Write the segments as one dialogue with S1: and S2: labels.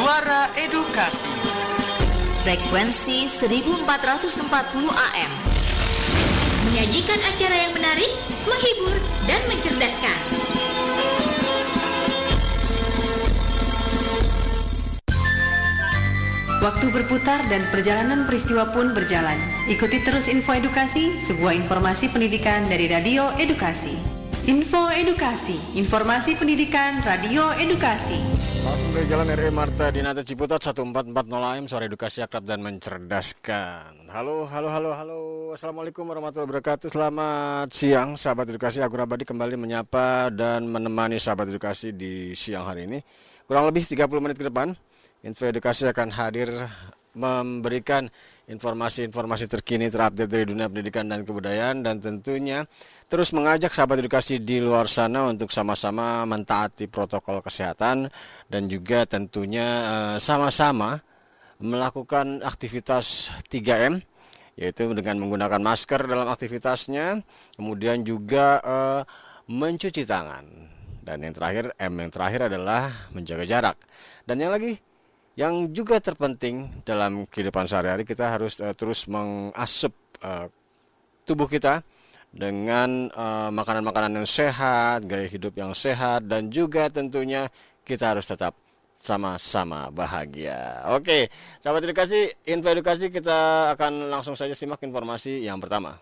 S1: Suara Edukasi.
S2: Frekuensi 1440 AM. Menyajikan acara yang menarik, menghibur, dan mencerdaskan.
S3: Waktu berputar dan perjalanan peristiwa pun berjalan. Ikuti terus info edukasi, sebuah informasi pendidikan dari Radio Edukasi. Info Edukasi, informasi pendidikan Radio Edukasi.
S4: Dari Jalan RE Marta Dinata Ciputat 1440 AM Suara Edukasi Akrab dan Mencerdaskan. Halo, halo, halo, halo. Assalamualaikum warahmatullahi wabarakatuh. Selamat siang sahabat edukasi. Aku Rabadi kembali menyapa dan menemani sahabat edukasi di siang hari ini. Kurang lebih 30 menit ke depan Info Edukasi akan hadir memberikan informasi-informasi terkini terupdate dari dunia pendidikan dan kebudayaan dan tentunya terus mengajak sahabat edukasi di luar sana untuk sama-sama mentaati protokol kesehatan dan juga tentunya eh, sama-sama melakukan aktivitas 3M yaitu dengan menggunakan masker dalam aktivitasnya kemudian juga eh, mencuci tangan. Dan yang terakhir M yang terakhir adalah menjaga jarak. Dan yang lagi yang juga terpenting dalam kehidupan sehari-hari kita harus uh, terus mengasup uh, tubuh kita dengan makanan-makanan uh, yang sehat, gaya hidup yang sehat dan juga tentunya kita harus tetap sama-sama bahagia. Oke, sahabat edukasi, info edukasi kita akan langsung saja simak informasi yang pertama.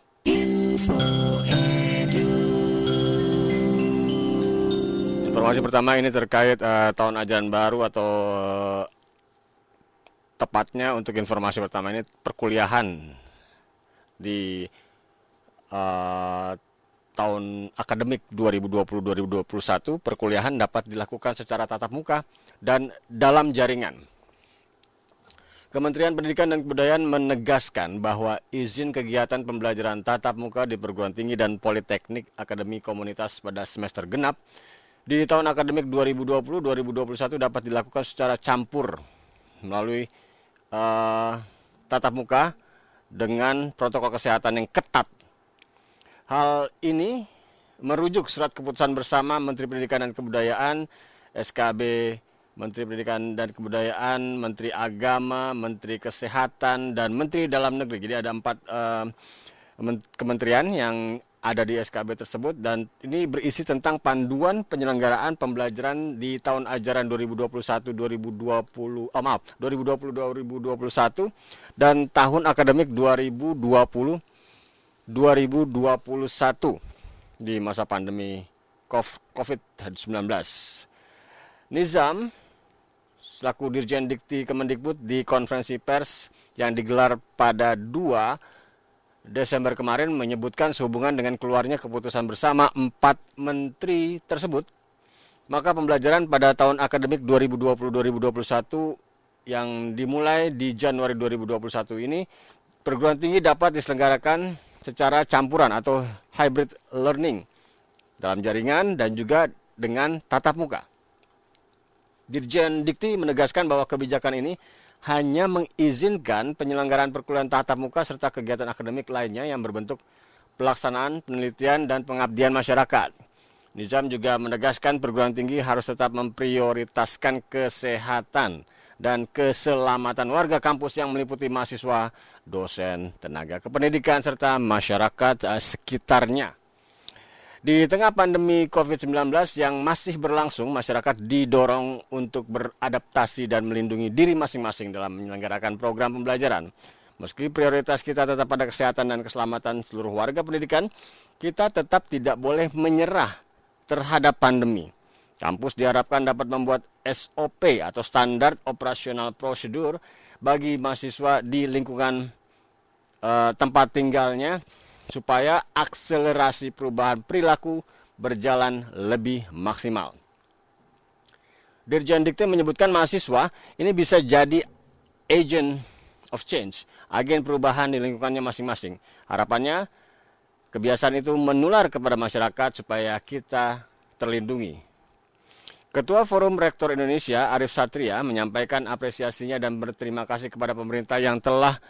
S4: Informasi pertama ini terkait uh, tahun ajaran baru atau tepatnya untuk informasi pertama ini perkuliahan di uh, tahun akademik 2020-2021 perkuliahan dapat dilakukan secara tatap muka dan dalam jaringan. Kementerian Pendidikan dan Kebudayaan menegaskan bahwa izin kegiatan pembelajaran tatap muka di perguruan tinggi dan politeknik akademi komunitas pada semester genap di tahun akademik 2020-2021 dapat dilakukan secara campur melalui uh, tatap muka dengan protokol kesehatan yang ketat. Hal ini merujuk surat keputusan bersama Menteri Pendidikan dan Kebudayaan SKB Menteri Pendidikan dan Kebudayaan, Menteri Agama, Menteri Kesehatan, dan Menteri Dalam Negeri. Jadi ada empat uh, kementerian yang ada di SKB tersebut dan ini berisi tentang panduan penyelenggaraan pembelajaran di tahun ajaran 2021 2020 oh maaf 2020 2021 dan tahun akademik 2020 2021 di masa pandemi COVID-19. Nizam selaku Dirjen Dikti Kemendikbud di konferensi pers yang digelar pada 2 Desember kemarin menyebutkan sehubungan dengan keluarnya keputusan bersama empat menteri tersebut, maka pembelajaran pada tahun akademik 2020-2021 yang dimulai di Januari 2021 ini perguruan tinggi dapat diselenggarakan secara campuran atau hybrid learning dalam jaringan dan juga dengan tatap muka. Dirjen Dikti menegaskan bahwa kebijakan ini hanya mengizinkan penyelenggaraan perkuliahan tatap muka serta kegiatan akademik lainnya yang berbentuk pelaksanaan, penelitian, dan pengabdian masyarakat. Nizam juga menegaskan perguruan tinggi harus tetap memprioritaskan kesehatan dan keselamatan warga kampus yang meliputi mahasiswa, dosen, tenaga kependidikan, serta masyarakat eh, sekitarnya. Di tengah pandemi COVID-19 yang masih berlangsung, masyarakat didorong untuk beradaptasi dan melindungi diri masing-masing dalam menyelenggarakan program pembelajaran. Meski prioritas kita tetap pada kesehatan dan keselamatan seluruh warga pendidikan, kita tetap tidak boleh menyerah terhadap pandemi. Kampus diharapkan dapat membuat SOP atau standar operasional prosedur bagi mahasiswa di lingkungan uh, tempat tinggalnya supaya akselerasi perubahan perilaku berjalan lebih maksimal. Dirjen Dikti menyebutkan mahasiswa ini bisa jadi agent of change, agen perubahan di lingkungannya masing-masing. Harapannya kebiasaan itu menular kepada masyarakat supaya kita terlindungi. Ketua Forum Rektor Indonesia Arif Satria menyampaikan apresiasinya dan berterima kasih kepada pemerintah yang telah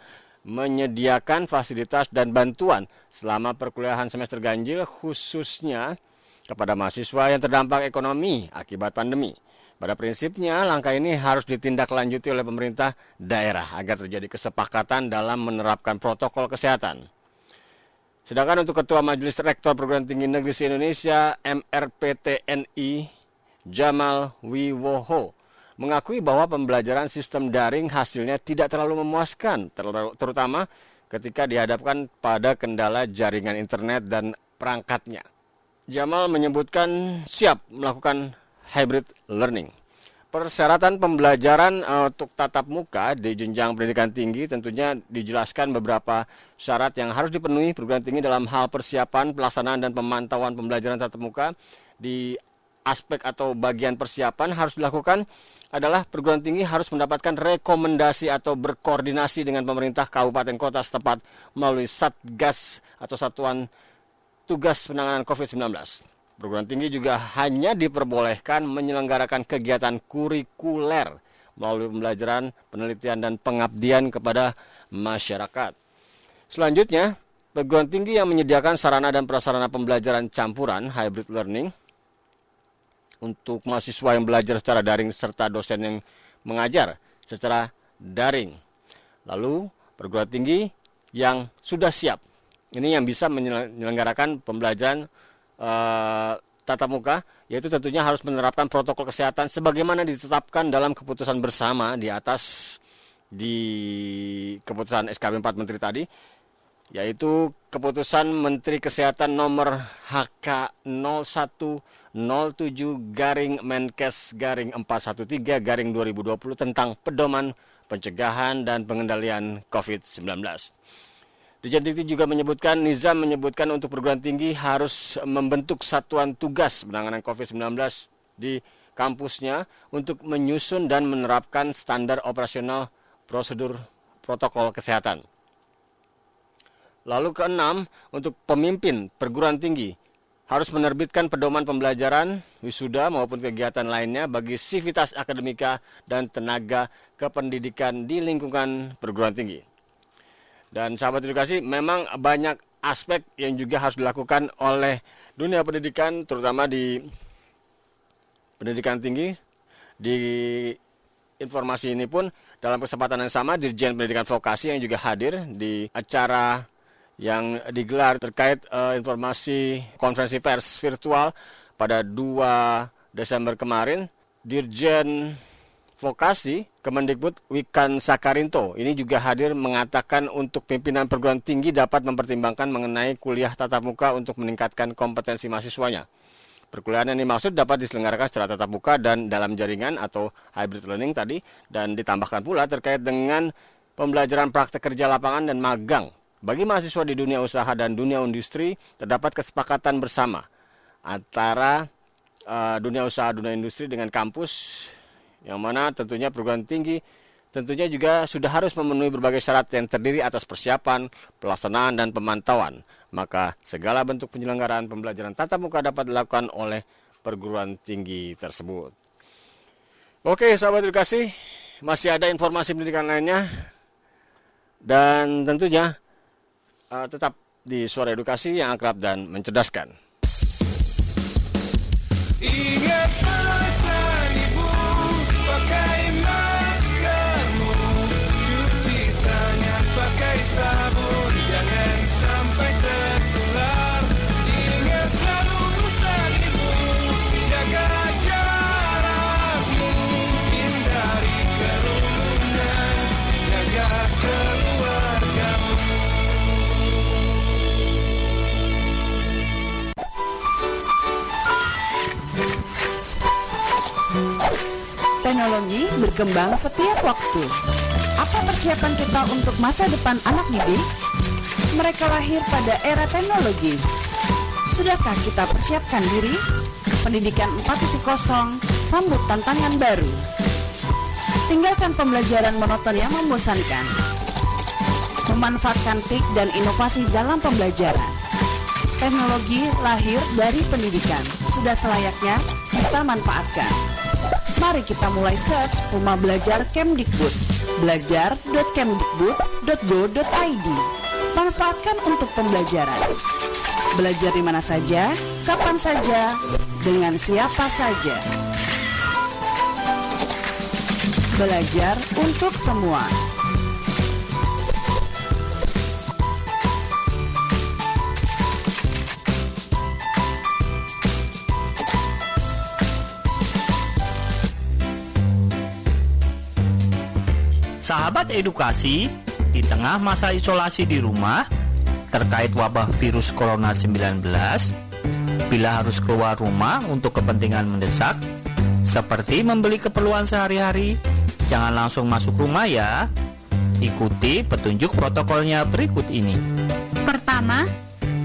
S4: menyediakan fasilitas dan bantuan selama perkuliahan semester ganjil khususnya kepada mahasiswa yang terdampak ekonomi akibat pandemi. Pada prinsipnya, langkah ini harus ditindaklanjuti oleh pemerintah daerah agar terjadi kesepakatan dalam menerapkan protokol kesehatan. Sedangkan untuk Ketua Majelis Rektor Perguruan Tinggi Negeri Indonesia MRPTNI Jamal Wiwoho mengakui bahwa pembelajaran sistem daring hasilnya tidak terlalu memuaskan, terutama ketika dihadapkan pada kendala jaringan internet dan perangkatnya. Jamal menyebutkan siap melakukan hybrid learning. Persyaratan pembelajaran uh, untuk tatap muka di jenjang pendidikan tinggi tentunya dijelaskan beberapa syarat yang harus dipenuhi perguruan tinggi dalam hal persiapan, pelaksanaan dan pemantauan pembelajaran tatap muka di aspek atau bagian persiapan harus dilakukan adalah perguruan tinggi harus mendapatkan rekomendasi atau berkoordinasi dengan pemerintah kabupaten kota setempat melalui Satgas atau Satuan Tugas Penanganan COVID-19. Perguruan tinggi juga hanya diperbolehkan menyelenggarakan kegiatan kurikuler melalui pembelajaran, penelitian, dan pengabdian kepada masyarakat. Selanjutnya, perguruan tinggi yang menyediakan sarana dan prasarana pembelajaran campuran hybrid learning untuk mahasiswa yang belajar secara daring serta dosen yang mengajar secara daring. Lalu, perguruan tinggi yang sudah siap. Ini yang bisa menyelenggarakan pembelajaran uh, tatap muka yaitu tentunya harus menerapkan protokol kesehatan sebagaimana ditetapkan dalam keputusan bersama di atas di keputusan SKB 4 Menteri tadi yaitu keputusan Menteri Kesehatan nomor HK 0107 garing Menkes garing 413 garing 2020 tentang pedoman pencegahan dan pengendalian COVID-19. Dirjen Dikti juga menyebutkan, Nizam menyebutkan untuk perguruan tinggi harus membentuk satuan tugas penanganan COVID-19 di kampusnya untuk menyusun dan menerapkan standar operasional prosedur protokol kesehatan. Lalu keenam, untuk pemimpin perguruan tinggi harus menerbitkan pedoman pembelajaran, wisuda maupun kegiatan lainnya bagi sivitas akademika dan tenaga kependidikan di lingkungan perguruan tinggi. Dan sahabat edukasi memang banyak aspek yang juga harus dilakukan oleh dunia pendidikan terutama di pendidikan tinggi di informasi ini pun dalam kesempatan yang sama Dirjen Pendidikan Vokasi yang juga hadir di acara yang digelar terkait uh, informasi konferensi pers virtual pada 2 Desember kemarin Dirjen Vokasi Kemendikbud Wikan Sakarinto ini juga hadir mengatakan untuk pimpinan perguruan tinggi dapat mempertimbangkan mengenai kuliah tatap muka untuk meningkatkan kompetensi mahasiswanya. Perkuliahan yang dimaksud dapat diselenggarakan secara tatap muka dan dalam jaringan atau hybrid learning tadi dan ditambahkan pula terkait dengan pembelajaran praktek kerja lapangan dan magang. Bagi mahasiswa di dunia usaha dan dunia industri terdapat kesepakatan bersama antara uh, dunia usaha dunia industri dengan kampus yang mana tentunya perguruan tinggi tentunya juga sudah harus memenuhi berbagai syarat yang terdiri atas persiapan, pelaksanaan, dan pemantauan. Maka segala bentuk penyelenggaraan pembelajaran tatap muka dapat dilakukan oleh perguruan tinggi tersebut. Oke, sahabat edukasi, masih ada informasi pendidikan lainnya dan tentunya uh, tetap di suara edukasi yang akrab dan mencerdaskan. Ingat
S1: teknologi berkembang setiap waktu. Apa persiapan kita untuk masa depan anak didik? Mereka lahir pada era teknologi. Sudahkah kita persiapkan diri? Pendidikan 4.0 sambut tantangan baru. Tinggalkan pembelajaran monoton yang membosankan. Memanfaatkan TIK dan inovasi dalam pembelajaran. Teknologi lahir dari pendidikan. Sudah selayaknya kita manfaatkan. Mari kita mulai search Rumah Belajar Kemdikbud. belajar.kemdikbud.go.id. Manfaatkan untuk pembelajaran. Belajar di mana saja, kapan saja, dengan siapa saja. Belajar untuk semua.
S5: Sahabat edukasi, di tengah masa isolasi di rumah terkait wabah virus corona 19, bila harus keluar rumah untuk kepentingan mendesak seperti membeli keperluan sehari-hari, jangan langsung masuk rumah ya. Ikuti petunjuk protokolnya berikut ini.
S6: Pertama,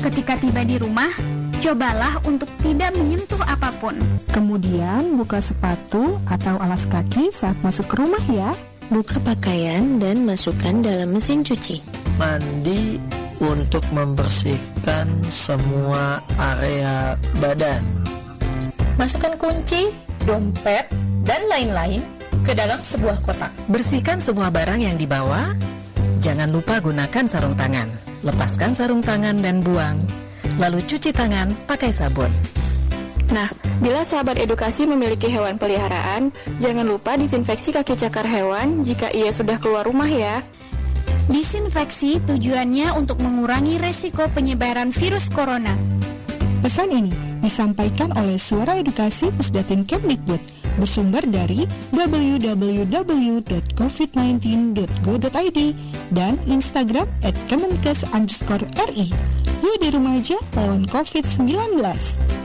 S6: ketika tiba di rumah, cobalah untuk tidak menyentuh apa pun.
S7: Kemudian buka sepatu atau alas kaki saat masuk ke rumah ya.
S8: Buka pakaian dan masukkan dalam mesin cuci.
S9: Mandi untuk membersihkan semua area badan.
S10: Masukkan kunci, dompet, dan lain-lain ke dalam sebuah kotak.
S11: Bersihkan semua barang yang dibawa. Jangan lupa gunakan sarung tangan. Lepaskan sarung tangan dan buang. Lalu cuci tangan pakai sabun.
S12: Nah, bila sahabat edukasi memiliki hewan peliharaan, jangan lupa disinfeksi kaki cakar hewan jika ia sudah keluar rumah ya.
S6: Disinfeksi tujuannya untuk mengurangi resiko penyebaran virus corona.
S7: Pesan ini disampaikan oleh Suara Edukasi Pusdatin Kemdikbud bersumber dari www.covid19.go.id dan Instagram at Kemenkes underscore RI. Yuk di rumah aja lawan COVID-19.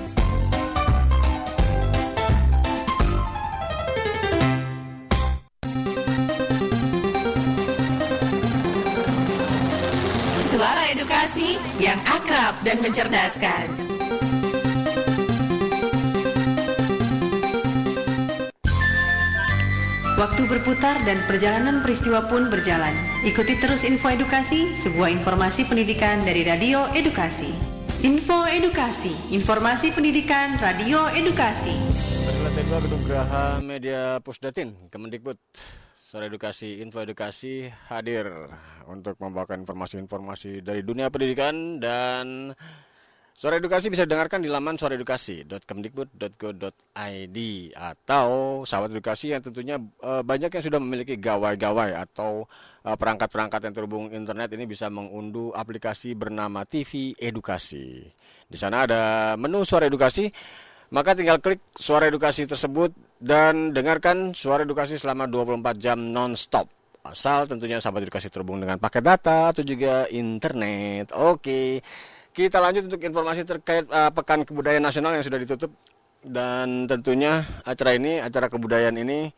S3: Edukasi yang akrab dan mencerdaskan. Waktu berputar dan perjalanan peristiwa pun berjalan. Ikuti terus info edukasi, sebuah informasi pendidikan dari Radio Edukasi. Info Edukasi, informasi pendidikan Radio Edukasi.
S4: Lantai 2 Gedung Geraha Media Pusdatin, Kemendikbud. Suara Edukasi, Info Edukasi hadir untuk membawakan informasi-informasi dari dunia pendidikan dan Suara Edukasi bisa didengarkan di laman suaraedukasi.kemdikbud.go.id atau sahabat edukasi yang tentunya e, banyak yang sudah memiliki gawai-gawai atau e, perangkat-perangkat yang terhubung internet ini bisa mengunduh aplikasi bernama TV Edukasi. Di sana ada menu Suara Edukasi, maka tinggal klik Suara Edukasi tersebut dan dengarkan Suara Edukasi selama 24 jam non-stop. Asal tentunya sahabat edukasi terhubung dengan paket data atau juga internet. Oke. Kita lanjut untuk informasi terkait uh, Pekan Kebudayaan Nasional yang sudah ditutup dan tentunya acara ini, acara kebudayaan ini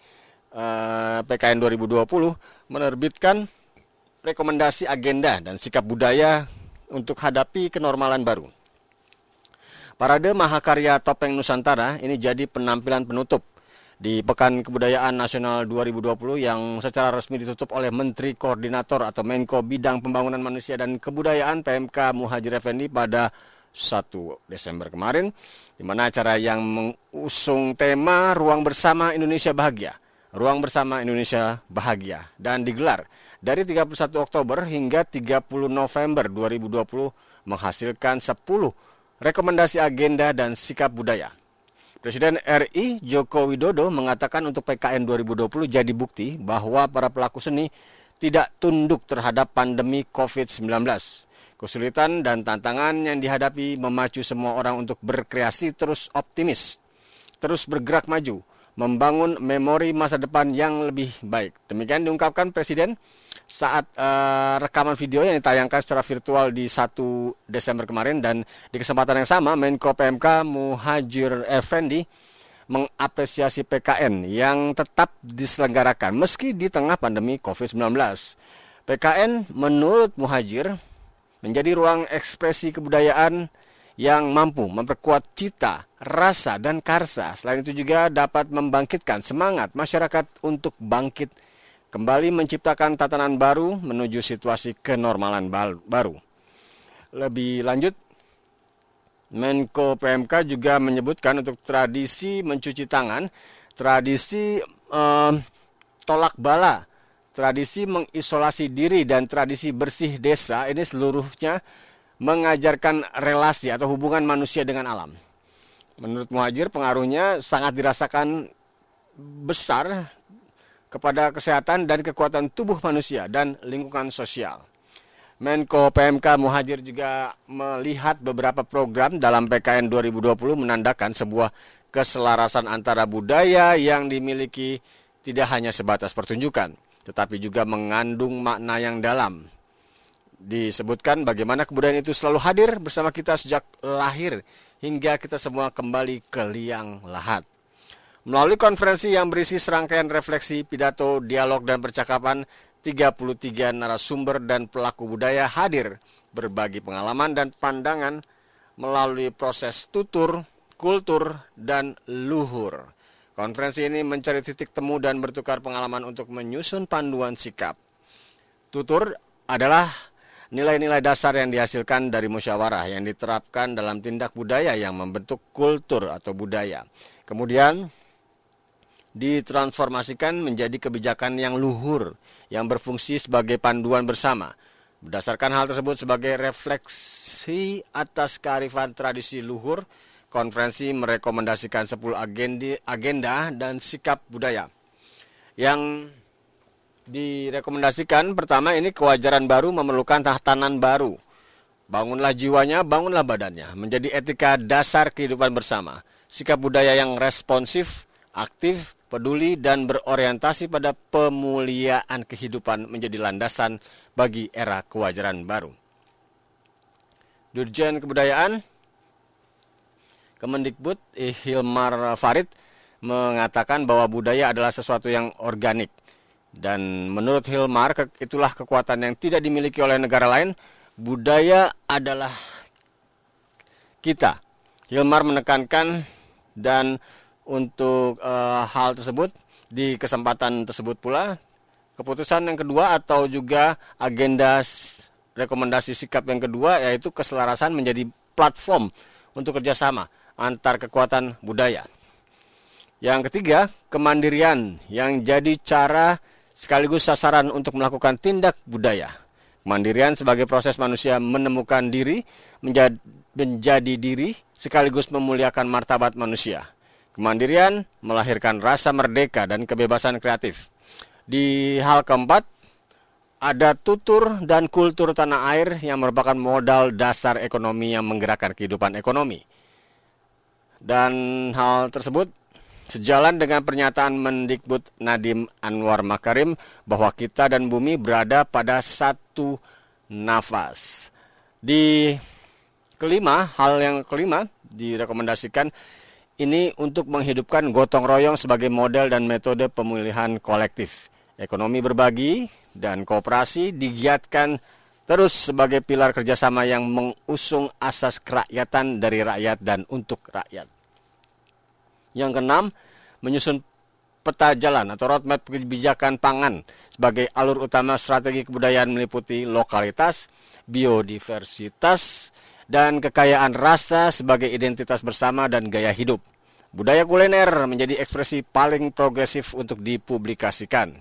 S4: uh, PKN 2020 menerbitkan rekomendasi agenda dan sikap budaya untuk hadapi kenormalan baru. Parade Mahakarya Topeng Nusantara ini jadi penampilan penutup di Pekan Kebudayaan Nasional 2020 yang secara resmi ditutup oleh Menteri Koordinator atau Menko Bidang Pembangunan Manusia dan Kebudayaan PMK Muhajir Effendi pada 1 Desember kemarin di mana acara yang mengusung tema Ruang Bersama Indonesia Bahagia. Ruang Bersama Indonesia Bahagia dan digelar dari 31 Oktober hingga 30 November 2020 menghasilkan 10 rekomendasi agenda dan sikap budaya Presiden RI Joko Widodo mengatakan untuk PKN 2020 jadi bukti bahwa para pelaku seni tidak tunduk terhadap pandemi COVID-19. Kesulitan dan tantangan yang dihadapi memacu semua orang untuk berkreasi terus optimis, terus bergerak maju, membangun memori masa depan yang lebih baik. Demikian diungkapkan Presiden saat uh, rekaman video yang ditayangkan secara virtual di 1 Desember kemarin dan di kesempatan yang sama Menko PMK Muhajir Effendi mengapresiasi PKN yang tetap diselenggarakan meski di tengah pandemi COVID-19. PKN menurut Muhajir menjadi ruang ekspresi kebudayaan yang mampu memperkuat cita, rasa, dan karsa. Selain itu juga dapat membangkitkan semangat masyarakat untuk bangkit kembali menciptakan tatanan baru menuju situasi kenormalan baru. Lebih lanjut, Menko PMK juga menyebutkan untuk tradisi mencuci tangan, tradisi eh, tolak bala, tradisi mengisolasi diri dan tradisi bersih desa ini seluruhnya mengajarkan relasi atau hubungan manusia dengan alam. Menurut Muhajir pengaruhnya sangat dirasakan besar kepada kesehatan dan kekuatan tubuh manusia dan lingkungan sosial. Menko PMK Muhajir juga melihat beberapa program dalam PKN 2020 menandakan sebuah keselarasan antara budaya yang dimiliki tidak hanya sebatas pertunjukan, tetapi juga mengandung makna yang dalam. Disebutkan bagaimana kebudayaan itu selalu hadir bersama kita sejak lahir hingga kita semua kembali ke liang lahat. Melalui konferensi yang berisi serangkaian refleksi, pidato, dialog, dan percakapan, 33 narasumber dan pelaku budaya hadir berbagi pengalaman dan pandangan melalui proses tutur, kultur, dan luhur. Konferensi ini mencari titik temu dan bertukar pengalaman untuk menyusun panduan sikap. Tutur adalah nilai-nilai dasar yang dihasilkan dari musyawarah yang diterapkan dalam tindak budaya yang membentuk kultur atau budaya. Kemudian ditransformasikan menjadi kebijakan yang luhur yang berfungsi sebagai panduan bersama. Berdasarkan hal tersebut sebagai refleksi atas kearifan tradisi luhur, konferensi merekomendasikan 10 agenda, dan sikap budaya. Yang direkomendasikan pertama ini kewajaran baru memerlukan tatanan baru. Bangunlah jiwanya, bangunlah badannya, menjadi etika dasar kehidupan bersama. Sikap budaya yang responsif, aktif, peduli dan berorientasi pada pemuliaan kehidupan menjadi landasan bagi era kewajaran baru. Dirjen Kebudayaan Kemendikbud Hilmar Farid mengatakan bahwa budaya adalah sesuatu yang organik. Dan menurut Hilmar, itulah kekuatan yang tidak dimiliki oleh negara lain. Budaya adalah kita. Hilmar menekankan dan untuk uh, hal tersebut di kesempatan tersebut pula keputusan yang kedua atau juga agenda rekomendasi sikap yang kedua yaitu keselarasan menjadi platform untuk kerjasama antar kekuatan budaya. Yang ketiga, kemandirian yang jadi cara sekaligus sasaran untuk melakukan tindak budaya. Kemandirian sebagai proses manusia menemukan diri, menjadi, menjadi diri, sekaligus memuliakan martabat manusia. Kemandirian melahirkan rasa merdeka dan kebebasan kreatif. Di hal keempat, ada tutur dan kultur tanah air yang merupakan modal dasar ekonomi yang menggerakkan kehidupan ekonomi. Dan hal tersebut sejalan dengan pernyataan Mendikbud Nadim Anwar Makarim bahwa kita dan bumi berada pada satu nafas. Di kelima, hal yang kelima direkomendasikan ini untuk menghidupkan gotong royong sebagai model dan metode pemulihan kolektif. Ekonomi berbagi dan kooperasi digiatkan terus sebagai pilar kerjasama yang mengusung asas kerakyatan dari rakyat dan untuk rakyat. Yang keenam, menyusun peta jalan atau roadmap kebijakan pangan sebagai alur utama strategi kebudayaan meliputi lokalitas, biodiversitas, dan kekayaan rasa sebagai identitas bersama dan gaya hidup. Budaya kuliner menjadi ekspresi paling progresif untuk dipublikasikan.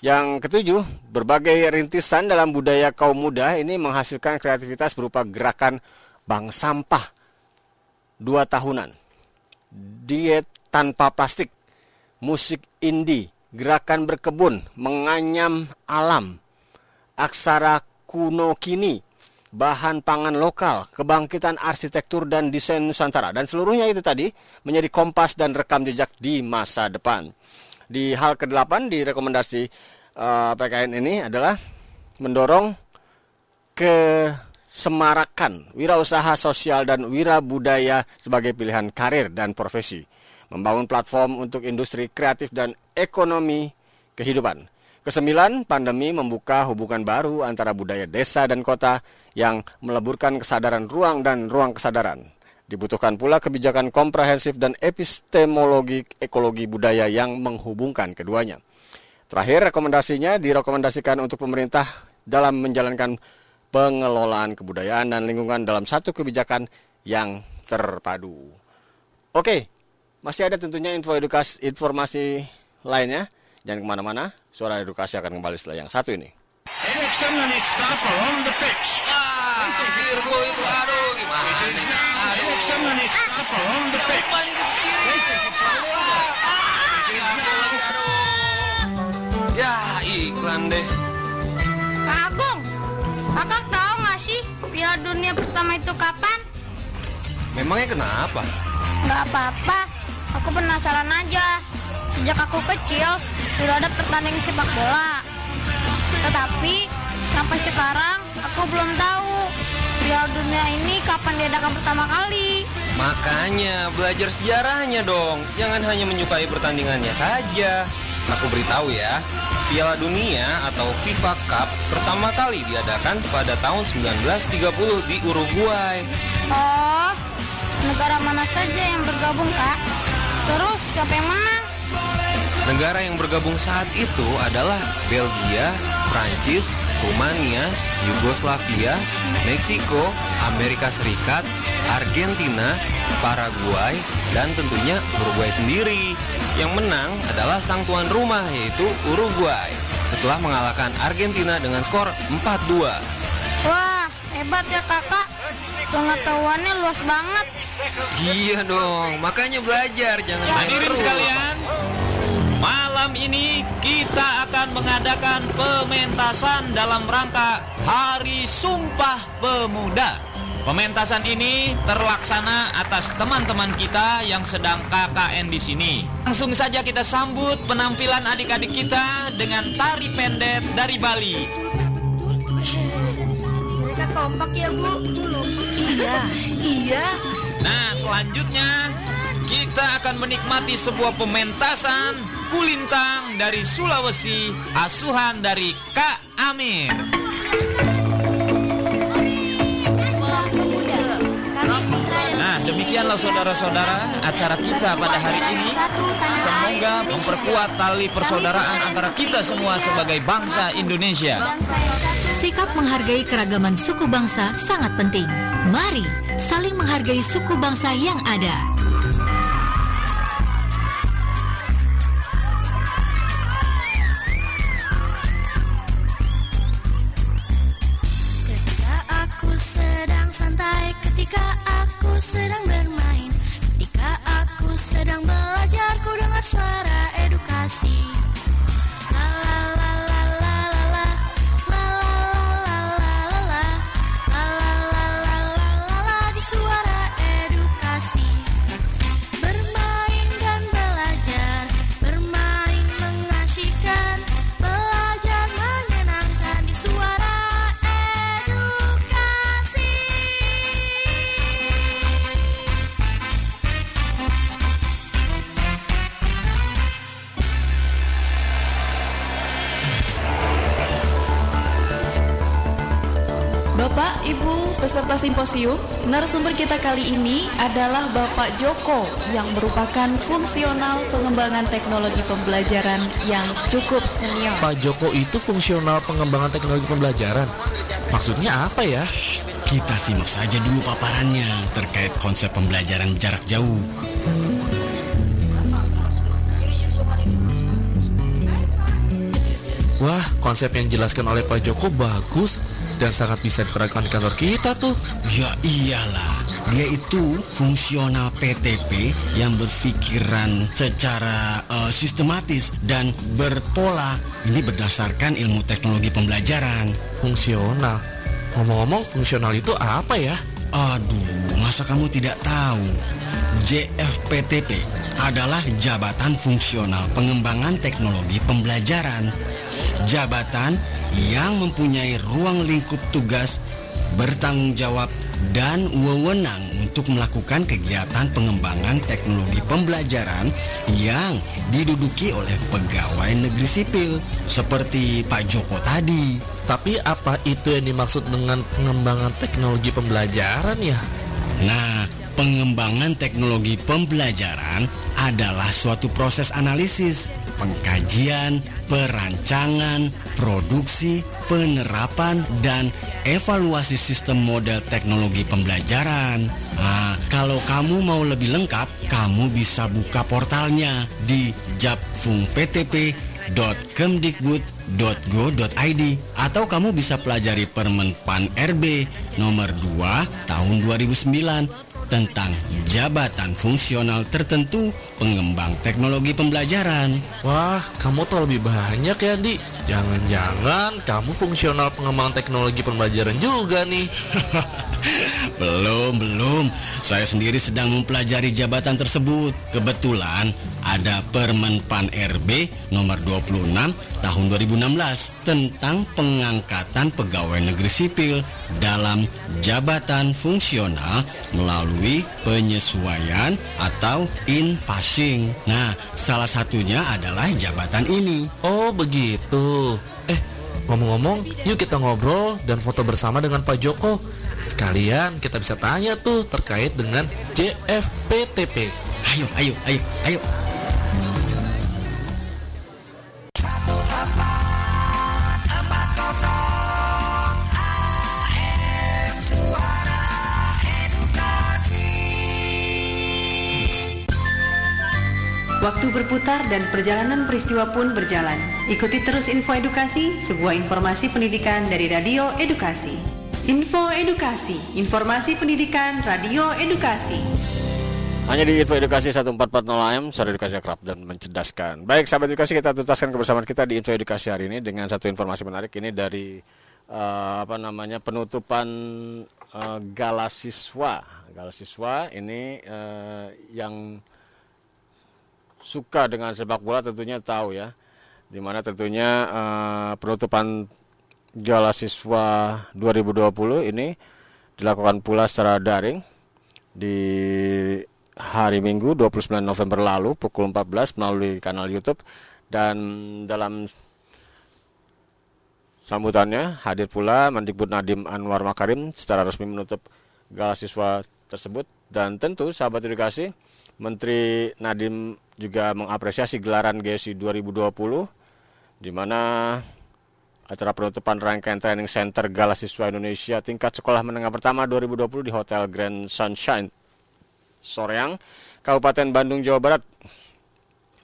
S4: Yang ketujuh, berbagai rintisan dalam budaya kaum muda ini menghasilkan kreativitas berupa gerakan bank sampah dua tahunan, diet tanpa plastik, musik indie, gerakan berkebun, menganyam alam, aksara kuno kini, bahan pangan lokal, kebangkitan arsitektur dan desain Nusantara. Dan seluruhnya itu tadi menjadi kompas dan rekam jejak di masa depan. Di hal ke-8 di rekomendasi uh, eh, PKN ini adalah mendorong kesemarakan wirausaha sosial dan wira budaya sebagai pilihan karir dan profesi. Membangun platform untuk industri kreatif dan ekonomi kehidupan Kesembilan, pandemi membuka hubungan baru antara budaya desa dan kota yang meleburkan kesadaran ruang dan ruang kesadaran. Dibutuhkan pula kebijakan komprehensif dan epistemologi ekologi budaya yang menghubungkan keduanya. Terakhir, rekomendasinya direkomendasikan untuk pemerintah dalam menjalankan pengelolaan kebudayaan dan lingkungan dalam satu kebijakan yang terpadu. Oke, masih ada tentunya info edukasi informasi lainnya. Jangan ke mana-mana, suara edukasi akan kembali setelah yang satu ini.
S13: iklan deh.
S14: Agung, kakak tahu nggak sih Piala Dunia pertama itu kapan?
S13: Memangnya kenapa?
S14: Nggak apa-apa, aku penasaran aja. Sejak aku kecil, sudah ada pertandingan sepak bola. Tetapi, sampai sekarang aku belum tahu Piala Dunia ini kapan diadakan pertama kali.
S13: Makanya belajar sejarahnya dong. Jangan hanya menyukai pertandingannya saja. Aku beritahu ya, Piala Dunia atau FIFA Cup pertama kali diadakan pada tahun 1930 di Uruguay.
S14: Oh, negara mana saja yang bergabung, Kak? Terus siapa yang menang?
S13: Negara yang bergabung saat itu adalah Belgia, Prancis, Rumania, Yugoslavia, Meksiko, Amerika Serikat, Argentina, Paraguay, dan tentunya Uruguay sendiri. Yang menang adalah sang tuan rumah yaitu Uruguay setelah mengalahkan Argentina dengan skor 4-2.
S14: Wah, hebat ya kakak. Pengetahuannya luas banget.
S13: Iya dong, makanya belajar jangan main
S15: Hadirin sekalian, malam ini kita akan mengadakan pementasan dalam rangka Hari Sumpah Pemuda. Pementasan ini terlaksana atas teman-teman kita yang sedang KKN di sini. Langsung saja kita sambut penampilan adik-adik kita dengan tari pendet dari Bali.
S14: Mereka kompak ya, Bu.
S15: Iya, iya. Nah, selanjutnya kita akan menikmati sebuah pementasan kulintang dari Sulawesi, asuhan dari Kak Amir. Demikianlah saudara-saudara acara kita pada hari ini. Semoga memperkuat tali persaudaraan antara kita semua sebagai bangsa Indonesia.
S2: Sikap menghargai keragaman suku bangsa sangat penting. Mari saling menghargai suku bangsa yang ada.
S16: Edukasi.
S17: Bapak, Ibu, peserta simposium, narasumber kita kali ini adalah Bapak Joko yang merupakan fungsional pengembangan teknologi pembelajaran yang cukup senior.
S18: Pak Joko itu fungsional pengembangan teknologi pembelajaran. Maksudnya apa ya?
S19: Kita simak saja dulu paparannya terkait konsep pembelajaran jarak jauh.
S18: Wah, konsep yang dijelaskan oleh Pak Joko bagus dan sangat bisa diterapkan di kantor kita tuh.
S19: Ya iyalah, dia itu fungsional PTP yang berpikiran secara eh, sistematis dan berpola. Ini berdasarkan ilmu teknologi pembelajaran.
S18: Fungsional. Ngomong-ngomong, fungsional itu apa ya?
S19: Aduh, masa kamu tidak tahu? JFPTP adalah Jabatan Fungsional Pengembangan Teknologi Pembelajaran. Jabatan yang mempunyai ruang lingkup tugas, bertanggung jawab, dan wewenang untuk melakukan kegiatan pengembangan teknologi pembelajaran yang diduduki oleh pegawai negeri sipil seperti Pak Joko tadi.
S18: Tapi apa itu yang dimaksud dengan pengembangan teknologi pembelajaran ya?
S19: Nah, pengembangan teknologi pembelajaran adalah suatu proses analisis, pengkajian, perancangan, produksi, penerapan, dan evaluasi sistem model teknologi pembelajaran. Nah, kalau kamu mau lebih lengkap, kamu bisa buka portalnya di japfungptp.kemdikbud.go.id atau kamu bisa pelajari Permen PAN RB nomor 2 tahun 2009 tentang jabatan fungsional tertentu pengembang teknologi pembelajaran.
S18: Wah, kamu tahu lebih banyak ya, Di. Jangan-jangan kamu fungsional pengembang teknologi pembelajaran juga nih.
S19: belum, belum. Saya sendiri sedang mempelajari jabatan tersebut. Kebetulan ada Permen Pan RB nomor 26 tahun 2016 tentang pengangkatan pegawai negeri sipil dalam jabatan fungsional melalui penyesuaian atau in passing. Nah, salah satunya adalah jabatan ini.
S18: Oh, begitu. Eh, ngomong-ngomong, yuk kita ngobrol dan foto bersama dengan Pak Joko. Sekalian kita bisa tanya tuh terkait dengan JFPTP.
S19: Ayo, ayo, ayo, ayo.
S3: Waktu berputar dan perjalanan peristiwa pun berjalan. Ikuti terus info edukasi, sebuah informasi pendidikan dari Radio Edukasi. Info Edukasi, informasi pendidikan Radio Edukasi.
S4: Hanya di Info Edukasi 1440 AM, suara edukasi akrab dan mencerdaskan. Baik, sahabat edukasi, kita tuntaskan kebersamaan kita di Info Edukasi hari ini dengan satu informasi menarik ini dari uh, apa namanya penutupan uh, gala siswa. Gala ini uh, yang suka dengan sepak bola tentunya tahu ya, di mana tentunya uh, penutupan Gala Siswa 2020 ini dilakukan pula secara daring di hari Minggu 29 November lalu pukul 14 melalui kanal YouTube. Dan dalam sambutannya hadir pula Mendikbud Nadim Anwar Makarim secara resmi menutup Gala Siswa tersebut. Dan tentu sahabat edukasi Menteri Nadim juga mengapresiasi gelaran GSI 2020 di mana acara penutupan rangkaian training center Gala Siswa Indonesia tingkat sekolah menengah pertama 2020 di Hotel Grand Sunshine Soreang, Kabupaten Bandung, Jawa Barat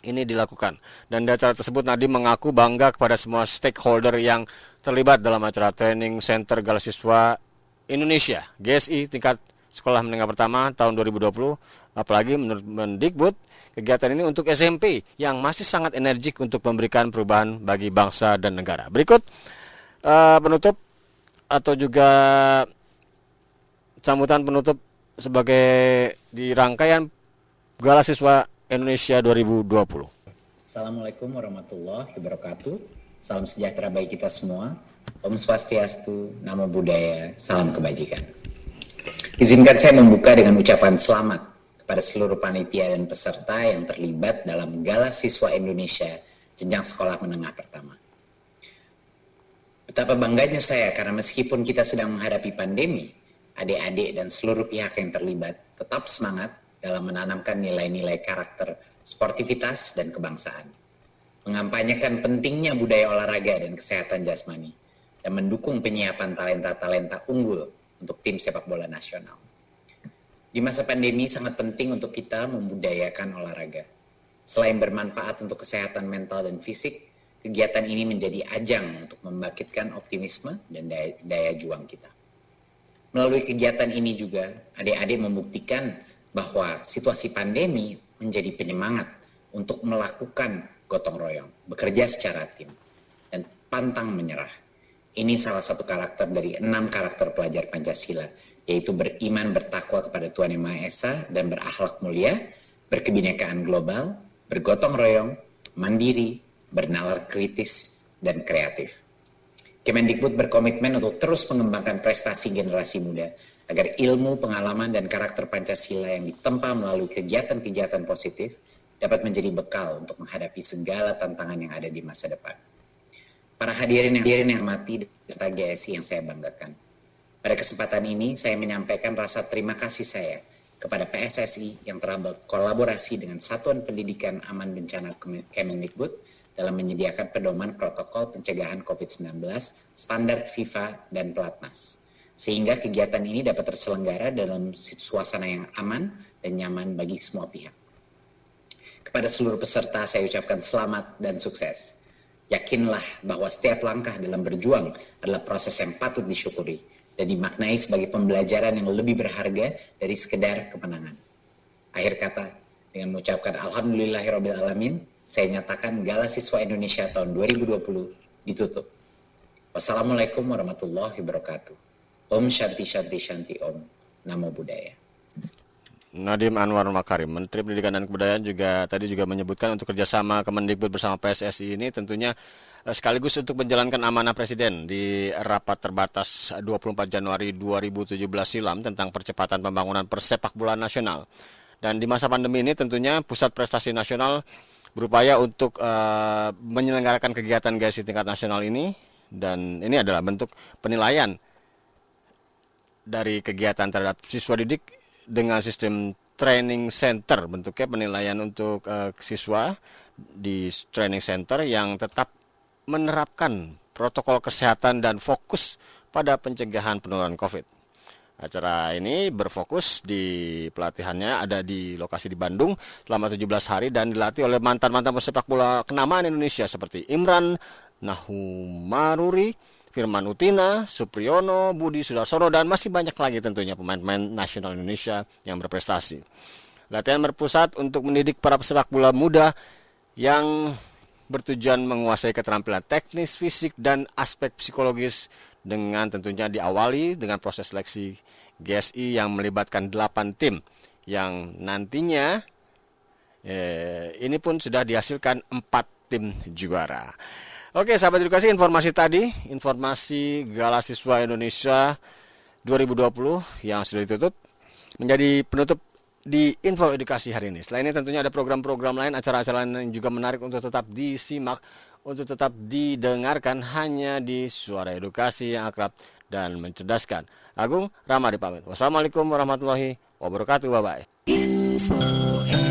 S4: ini dilakukan. Dan di acara tersebut Nadiem mengaku bangga kepada semua stakeholder yang terlibat dalam acara training center Gala Siswa Indonesia GSI tingkat sekolah menengah pertama tahun 2020 apalagi menurut Mendikbud kegiatan ini untuk SMP yang masih sangat energik untuk memberikan perubahan bagi bangsa dan negara. Berikut uh, penutup atau juga sambutan penutup sebagai di rangkaian Gala Siswa Indonesia 2020.
S20: Assalamualaikum warahmatullahi wabarakatuh. Salam sejahtera bagi kita semua. Om Swastiastu, Namo Buddhaya, Salam Kebajikan. Izinkan saya membuka dengan ucapan selamat kepada seluruh panitia dan peserta yang terlibat dalam Gala Siswa Indonesia jenjang sekolah menengah pertama. Betapa bangganya saya karena meskipun kita sedang menghadapi pandemi, adik-adik dan seluruh pihak yang terlibat tetap semangat dalam menanamkan nilai-nilai karakter sportivitas dan kebangsaan. Mengampanyekan pentingnya budaya olahraga dan kesehatan jasmani dan mendukung penyiapan talenta-talenta unggul untuk tim sepak bola nasional. Di masa pandemi sangat penting untuk kita membudayakan olahraga. Selain bermanfaat untuk kesehatan mental dan fisik, kegiatan ini menjadi ajang untuk membangkitkan optimisme dan daya, daya juang kita. Melalui kegiatan ini juga, adik-adik membuktikan bahwa situasi pandemi menjadi penyemangat untuk melakukan gotong royong, bekerja secara tim, dan pantang menyerah. Ini salah satu karakter dari enam karakter pelajar Pancasila, yaitu beriman bertakwa kepada Tuhan Yang Maha Esa dan berakhlak mulia, berkebinekaan global, bergotong royong, mandiri, bernalar kritis, dan kreatif. Kemendikbud berkomitmen untuk terus mengembangkan prestasi generasi muda agar ilmu, pengalaman, dan karakter Pancasila yang ditempa melalui kegiatan-kegiatan positif dapat menjadi bekal untuk menghadapi segala tantangan yang ada di masa depan. Para hadirin yang hadirin yang mati serta GSI yang saya banggakan. Pada kesempatan ini saya menyampaikan rasa terima kasih saya kepada PSSI yang telah berkolaborasi dengan Satuan Pendidikan Aman Bencana Kemendikbud dalam menyediakan pedoman protokol pencegahan COVID-19, standar FIFA, dan pelatnas. Sehingga kegiatan ini dapat terselenggara dalam suasana yang aman dan nyaman bagi semua pihak. Kepada seluruh peserta saya ucapkan selamat dan sukses. Yakinlah bahwa setiap langkah dalam berjuang adalah proses yang patut disyukuri dan dimaknai sebagai pembelajaran yang lebih berharga dari sekedar kemenangan. Akhir kata, dengan mengucapkan Alhamdulillahirrahmanirrahim, saya nyatakan Gala Siswa Indonesia tahun 2020 ditutup. Wassalamualaikum warahmatullahi wabarakatuh. Om Shanti Shanti Shanti Om. Namo Buddhaya.
S4: Nadim Anwar Makarim, Menteri Pendidikan dan Kebudayaan juga tadi juga menyebutkan untuk kerjasama Kemendikbud bersama PSSI ini tentunya sekaligus untuk menjalankan amanah Presiden di rapat terbatas 24 Januari 2017 silam tentang percepatan pembangunan persepak bola nasional. Dan di masa pandemi ini tentunya Pusat Prestasi Nasional berupaya untuk uh, menyelenggarakan kegiatan GSI tingkat nasional ini dan ini adalah bentuk penilaian dari kegiatan terhadap siswa didik dengan sistem training center bentuknya penilaian untuk uh, siswa di training center yang tetap menerapkan protokol kesehatan dan fokus pada pencegahan penularan COVID. Acara ini berfokus di pelatihannya ada di lokasi di Bandung selama 17 hari dan dilatih oleh mantan-mantan pesepak bola kenamaan Indonesia seperti Imran Nahumaruri, Firman Utina, Supriyono, Budi Sudarsono, dan masih banyak lagi tentunya pemain-pemain nasional Indonesia yang berprestasi. Latihan berpusat untuk mendidik para pesepak bola muda yang bertujuan menguasai keterampilan teknis, fisik, dan aspek psikologis dengan tentunya diawali dengan proses seleksi GSI yang melibatkan 8 tim yang nantinya eh, ini pun sudah dihasilkan 4 tim juara. Oke, sahabat edukasi, informasi tadi, informasi Gala Siswa Indonesia 2020 yang sudah ditutup menjadi penutup di info edukasi hari ini. Selain ini tentunya ada program-program lain, acara-acara lain yang juga menarik untuk tetap disimak, untuk tetap didengarkan hanya di suara edukasi yang akrab dan mencerdaskan. Agung Ramadi pamit. Wassalamualaikum warahmatullahi wabarakatuh. Bye-bye.